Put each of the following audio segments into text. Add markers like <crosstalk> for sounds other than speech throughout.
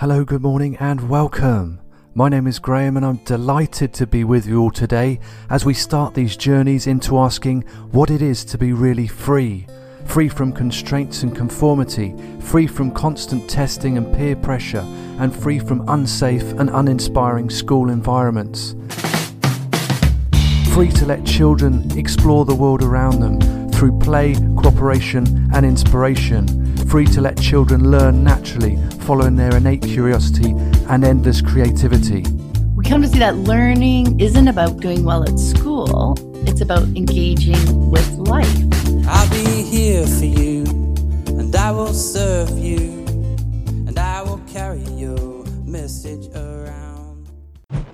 Hello, good morning, and welcome. My name is Graham, and I'm delighted to be with you all today as we start these journeys into asking what it is to be really free. Free from constraints and conformity, free from constant testing and peer pressure, and free from unsafe and uninspiring school environments. Free to let children explore the world around them through play, cooperation, and inspiration free to let children learn naturally, following their innate curiosity and endless creativity. We come to see that learning isn't about doing well at school, it's about engaging with life. I'll be here for you, and I will serve you, and I will carry your message around.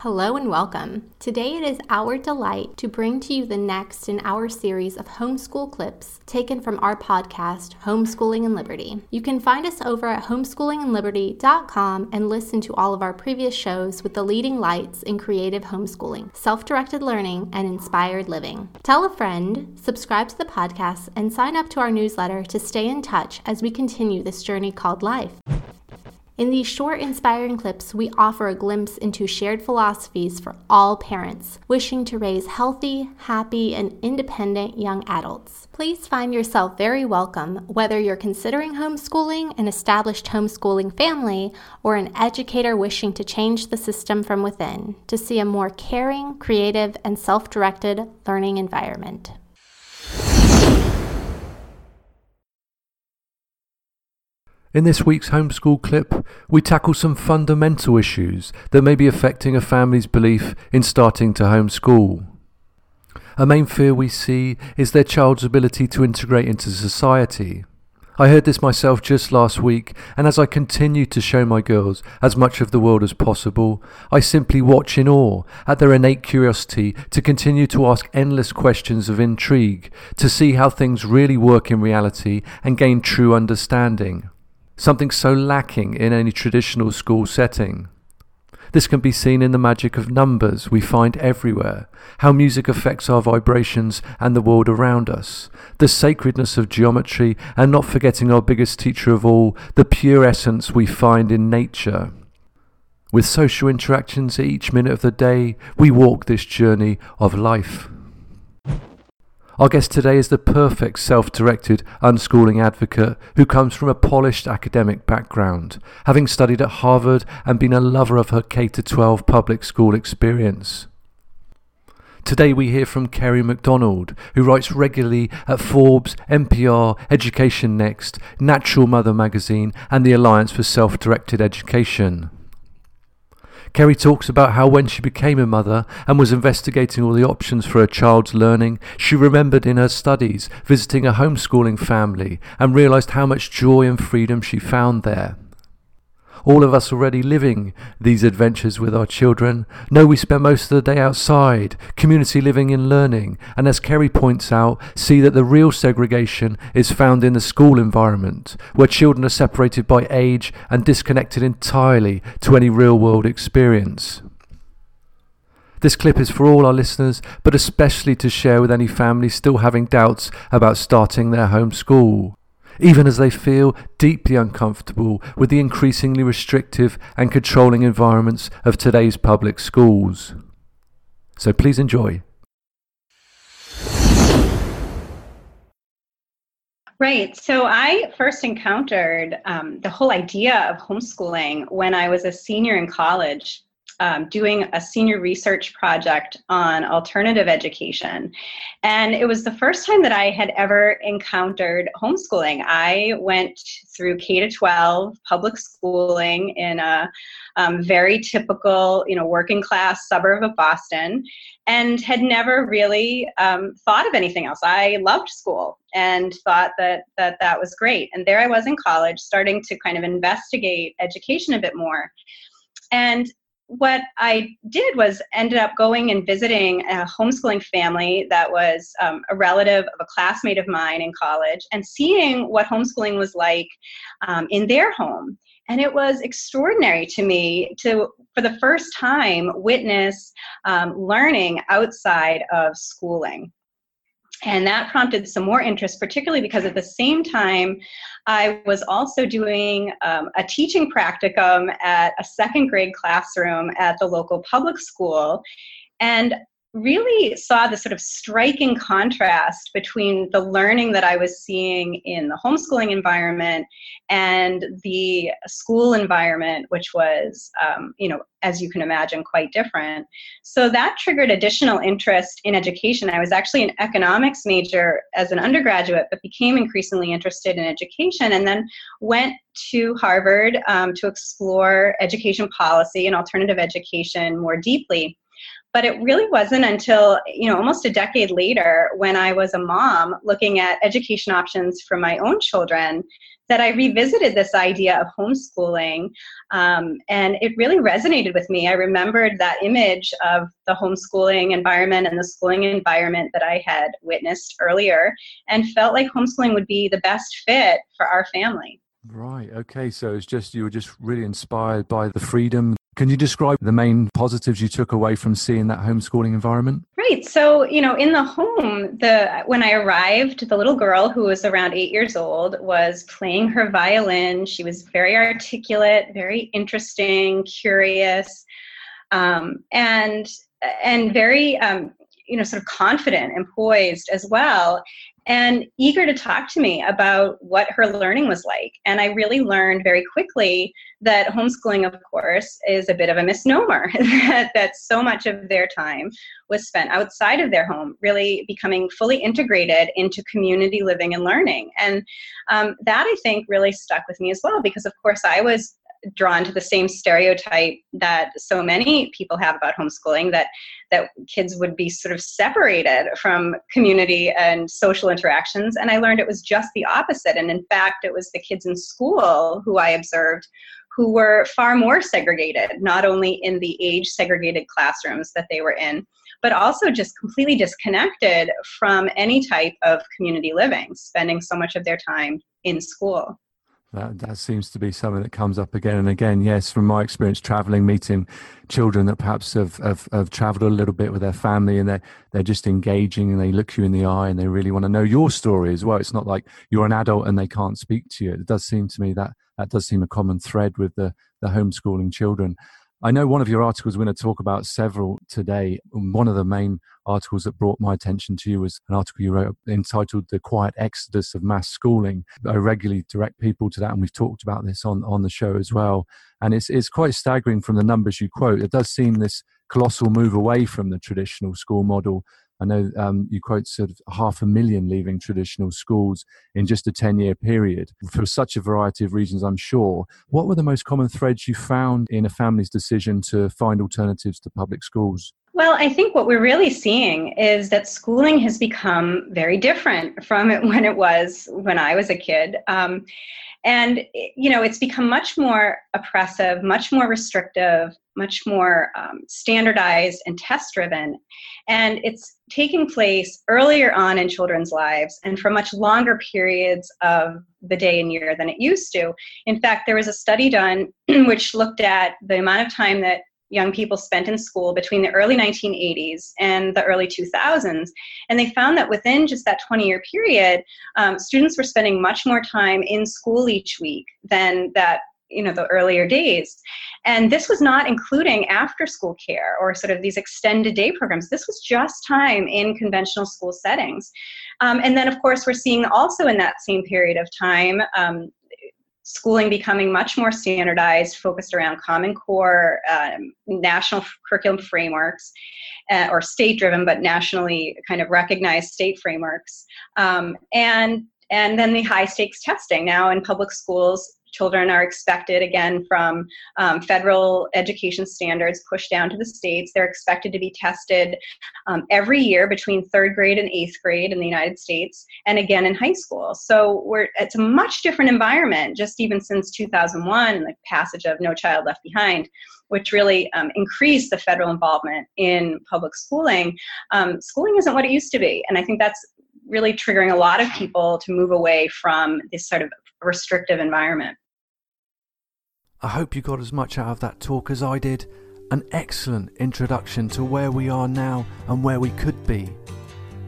Hello and welcome. Today it is our delight to bring to you the next in our series of homeschool clips taken from our podcast, Homeschooling and Liberty. You can find us over at homeschoolingandliberty.com and listen to all of our previous shows with the leading lights in creative homeschooling, self directed learning, and inspired living. Tell a friend, subscribe to the podcast, and sign up to our newsletter to stay in touch as we continue this journey called life. In these short, inspiring clips, we offer a glimpse into shared philosophies for all parents wishing to raise healthy, happy, and independent young adults. Please find yourself very welcome whether you're considering homeschooling, an established homeschooling family, or an educator wishing to change the system from within to see a more caring, creative, and self directed learning environment. In this week's homeschool clip, we tackle some fundamental issues that may be affecting a family's belief in starting to homeschool. A main fear we see is their child's ability to integrate into society. I heard this myself just last week, and as I continue to show my girls as much of the world as possible, I simply watch in awe at their innate curiosity to continue to ask endless questions of intrigue, to see how things really work in reality and gain true understanding something so lacking in any traditional school setting. This can be seen in the magic of numbers we find everywhere, how music affects our vibrations and the world around us, the sacredness of geometry, and not forgetting our biggest teacher of all, the pure essence we find in nature. With social interactions each minute of the day, we walk this journey of life. Our guest today is the perfect self directed unschooling advocate who comes from a polished academic background, having studied at Harvard and been a lover of her K 12 public school experience. Today we hear from Kerry McDonald, who writes regularly at Forbes, NPR, Education Next, Natural Mother magazine, and the Alliance for Self Directed Education. Kerry talks about how when she became a mother and was investigating all the options for her child's learning, she remembered in her studies visiting a homeschooling family and realized how much joy and freedom she found there all of us already living these adventures with our children, know, we spend most of the day outside, community living and learning, and as Kerry points out, see that the real segregation is found in the school environment, where children are separated by age and disconnected entirely to any real world experience. This clip is for all our listeners, but especially to share with any families still having doubts about starting their home school even as they feel deeply uncomfortable with the increasingly restrictive and controlling environments of today's public schools. So please enjoy. Right. So I first encountered um, the whole idea of homeschooling when I was a senior in college um, doing a senior research project on alternative education. And it was the first time that I had ever encountered homeschooling. I went through K to 12 public schooling in a um, very typical, you know, working class suburb of Boston and had never really um, thought of anything else. I loved school and thought that, that that was great. And there I was in college starting to kind of investigate education a bit more. And what I did was ended up going and visiting a homeschooling family that was um, a relative of a classmate of mine in college and seeing what homeschooling was like um, in their home. And it was extraordinary to me to, for the first time, witness um, learning outside of schooling. And that prompted some more interest, particularly because at the same time, I was also doing um, a teaching practicum at a second grade classroom at the local public school. And really saw the sort of striking contrast between the learning that I was seeing in the homeschooling environment and the school environment, which was, um, you know, as you can imagine, quite different. So that triggered additional interest in education. I was actually an economics major as an undergraduate, but became increasingly interested in education and then went to Harvard um, to explore education policy and alternative education more deeply but it really wasn't until you know almost a decade later when i was a mom looking at education options for my own children that i revisited this idea of homeschooling um, and it really resonated with me i remembered that image of the homeschooling environment and the schooling environment that i had witnessed earlier and felt like homeschooling would be the best fit for our family Right. Okay. So it's just you were just really inspired by the freedom, can you describe the main positives you took away from seeing that homeschooling environment? Right. So, you know, in the home, the when I arrived, the little girl who was around 8 years old was playing her violin. She was very articulate, very interesting, curious, um, and and very um, you know sort of confident and poised as well and eager to talk to me about what her learning was like. And I really learned very quickly that homeschooling, of course, is a bit of a misnomer, <laughs> that, that so much of their time was spent outside of their home, really becoming fully integrated into community living and learning. And um, that I think really stuck with me as well, because of course I was drawn to the same stereotype that so many people have about homeschooling that that kids would be sort of separated from community and social interactions. And i learned it was just the opposite. And in fact it was the kids in school who i observed who were far more segregated not only in the age segregated classrooms that they were in but also just completely disconnected from any type of community living spending so much of their time in school that, that seems to be something that comes up again and again. Yes, from my experience traveling, meeting children that perhaps have, have, have traveled a little bit with their family and they're, they're just engaging and they look you in the eye and they really want to know your story as well. It's not like you're an adult and they can't speak to you. It does seem to me that that does seem a common thread with the, the homeschooling children. I know one of your articles, we're going to talk about several today. One of the main articles that brought my attention to you was an article you wrote entitled The Quiet Exodus of Mass Schooling. I regularly direct people to that, and we've talked about this on, on the show as well. And it's, it's quite staggering from the numbers you quote. It does seem this colossal move away from the traditional school model I know um, you quote sort of half a million leaving traditional schools in just a 10 year period for such a variety of reasons, I'm sure. What were the most common threads you found in a family's decision to find alternatives to public schools? Well, I think what we're really seeing is that schooling has become very different from <laughs> when it was when I was a kid. Um, and, you know, it's become much more oppressive, much more restrictive, much more um, standardized and test driven. And it's taking place earlier on in children's lives and for much longer periods of the day and year than it used to. In fact, there was a study done <clears throat> which looked at the amount of time that young people spent in school between the early 1980s and the early 2000s. And they found that within just that 20 year period, um, students were spending much more time in school each week than that you know the earlier days. And this was not including after school care or sort of these extended day programs. This was just time in conventional school settings. Um, and then of course we're seeing also in that same period of time um, schooling becoming much more standardized, focused around Common Core, um, national curriculum frameworks, uh, or state driven, but nationally kind of recognized state frameworks. Um, and and then the high stakes testing. Now in public schools children are expected, again, from um, federal education standards pushed down to the states, they're expected to be tested um, every year between third grade and eighth grade in the United States, and again in high school. So we're, it's a much different environment, just even since 2001 and the passage of No Child Left Behind which really um, increased the federal involvement in public schooling, um, schooling isn't what it used to be. And I think that's really triggering a lot of people to move away from this sort of restrictive environment. I hope you got as much out of that talk as I did. An excellent introduction to where we are now and where we could be.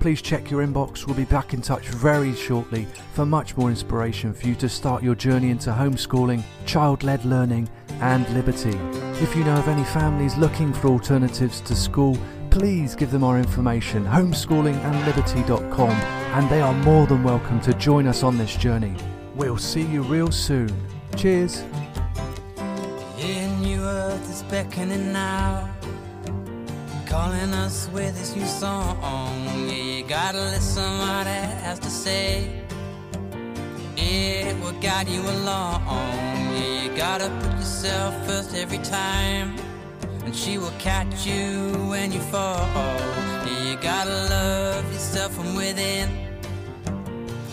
Please check your inbox. We'll be back in touch very shortly for much more inspiration for you to start your journey into homeschooling, child led learning, and liberty. If you know of any families looking for alternatives to school, please give them our information homeschoolingandliberty.com and they are more than welcome to join us on this journey. We'll see you real soon. Cheers. Earth is beckoning now, calling us with this new song. Yeah, you gotta listen what it has to say. It will guide you along. Yeah, you gotta put yourself first every time, and she will catch you when you fall. Yeah, you gotta love yourself from within.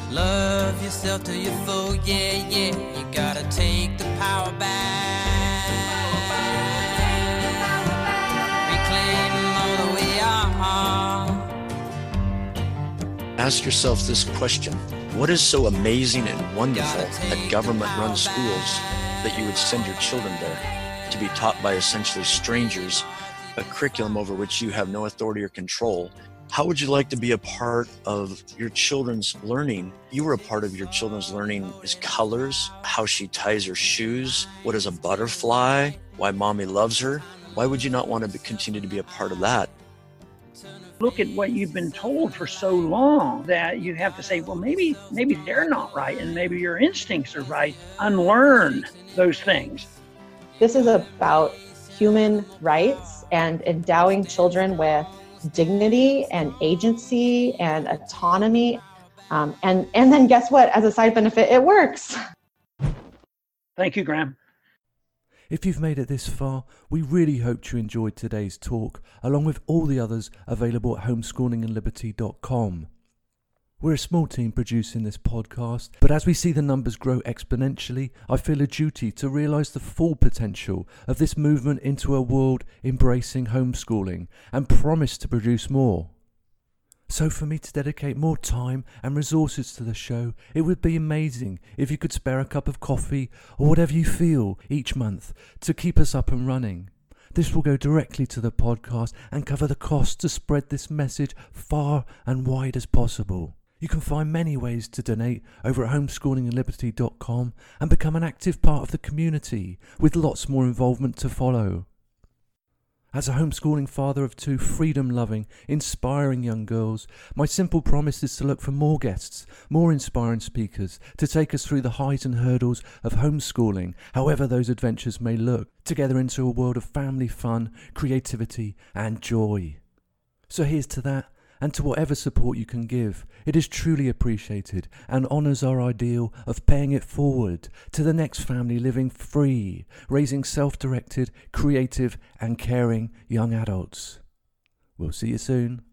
Love yourself till you're full, yeah, yeah. You gotta take the power back. Ask yourself this question What is so amazing and wonderful at government run schools that you would send your children there to be taught by essentially strangers a curriculum over which you have no authority or control? How would you like to be a part of your children's learning? You were a part of your children's learning is colors, how she ties her shoes, what is a butterfly, why mommy loves her. Why would you not want to be, continue to be a part of that? look at what you've been told for so long that you have to say, well, maybe maybe they're not right, and maybe your instincts are right. Unlearn those things. This is about human rights and endowing children with dignity and agency and autonomy. Um, and and then guess what? As a side benefit, it works. Thank you, Graham. If you've made it this far, we really hope you enjoyed today's talk, along with all the others available at homeschoolingandliberty.com. We're a small team producing this podcast, but as we see the numbers grow exponentially, I feel a duty to realise the full potential of this movement into a world embracing homeschooling and promise to produce more. So, for me to dedicate more time and resources to the show, it would be amazing if you could spare a cup of coffee or whatever you feel each month to keep us up and running. This will go directly to the podcast and cover the cost to spread this message far and wide as possible. You can find many ways to donate over at homeschoolingandliberty.com and become an active part of the community with lots more involvement to follow. As a homeschooling father of two freedom loving, inspiring young girls, my simple promise is to look for more guests, more inspiring speakers to take us through the highs and hurdles of homeschooling, however those adventures may look, together into a world of family fun, creativity, and joy. So here's to that and to whatever support you can give. It is truly appreciated and honours our ideal of paying it forward to the next family living free, raising self directed, creative, and caring young adults. We'll see you soon.